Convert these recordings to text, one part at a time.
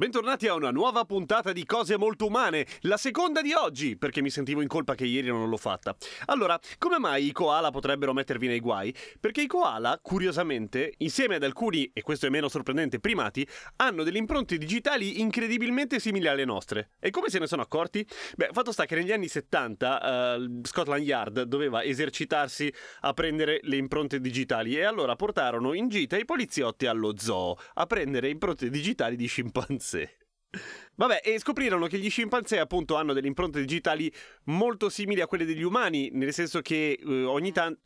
Bentornati a una nuova puntata di Cose Molto Umane, la seconda di oggi, perché mi sentivo in colpa che ieri non l'ho fatta. Allora, come mai i koala potrebbero mettervi nei guai? Perché i koala, curiosamente, insieme ad alcuni, e questo è meno sorprendente, primati, hanno delle impronte digitali incredibilmente simili alle nostre. E come se ne sono accorti? Beh, fatto sta che negli anni 70 uh, Scotland Yard doveva esercitarsi a prendere le impronte digitali e allora portarono in gita i poliziotti allo zoo a prendere impronte digitali di scimpanzé scimpanzé. Vabbè, e scoprirono che gli scimpanzé appunto hanno delle impronte digitali molto simili a quelle degli umani, nel senso che eh, ogni tanto...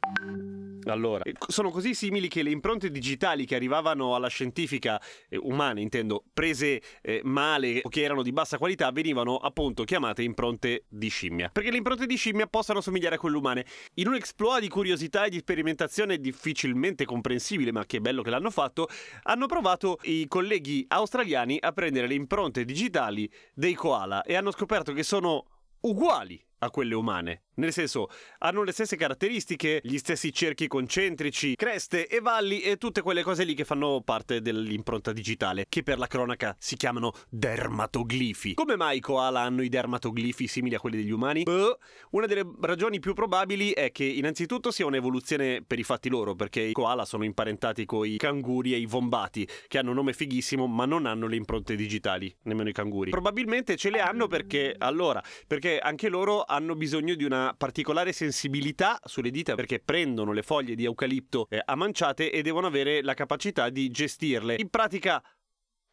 Allora, sono così simili che le impronte digitali che arrivavano alla scientifica, eh, umane intendo, prese eh, male o che erano di bassa qualità, venivano appunto chiamate impronte di scimmia. Perché le impronte di scimmia possono somigliare a quelle umane. In un exploit di curiosità e di sperimentazione difficilmente comprensibile, ma che bello che l'hanno fatto, hanno provato i colleghi australiani a prendere le impronte digitali dei koala e hanno scoperto che sono uguali a quelle umane. Nel senso, hanno le stesse caratteristiche, gli stessi cerchi concentrici, creste e valli e tutte quelle cose lì che fanno parte dell'impronta digitale, che per la cronaca si chiamano dermatoglifi. Come mai i koala hanno i dermatoglifi simili a quelli degli umani? Beh, una delle ragioni più probabili è che innanzitutto sia un'evoluzione per i fatti loro, perché i koala sono imparentati con i canguri e i vombati, che hanno un nome fighissimo, ma non hanno le impronte digitali, nemmeno i canguri. Probabilmente ce le hanno perché, allora, perché anche loro hanno bisogno di una particolare sensibilità sulle dita perché prendono le foglie di eucalipto eh, a manciate e devono avere la capacità di gestirle. In pratica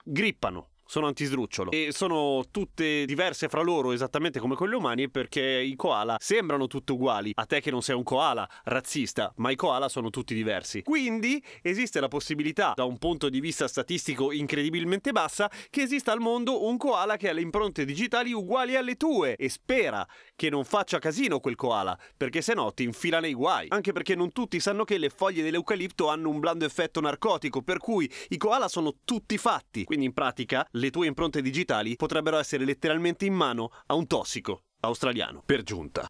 grippano sono antisdrucciolo e sono tutte diverse fra loro esattamente come quelle umane perché i koala sembrano tutti uguali. A te che non sei un koala razzista, ma i koala sono tutti diversi. Quindi esiste la possibilità, da un punto di vista statistico incredibilmente bassa, che esista al mondo un koala che ha le impronte digitali uguali alle tue e spera che non faccia casino quel koala, perché se no ti infila nei guai. Anche perché non tutti sanno che le foglie dell'eucalipto hanno un blando effetto narcotico, per cui i koala sono tutti fatti. Quindi in pratica le tue impronte digitali potrebbero essere letteralmente in mano a un tossico australiano. Per giunta.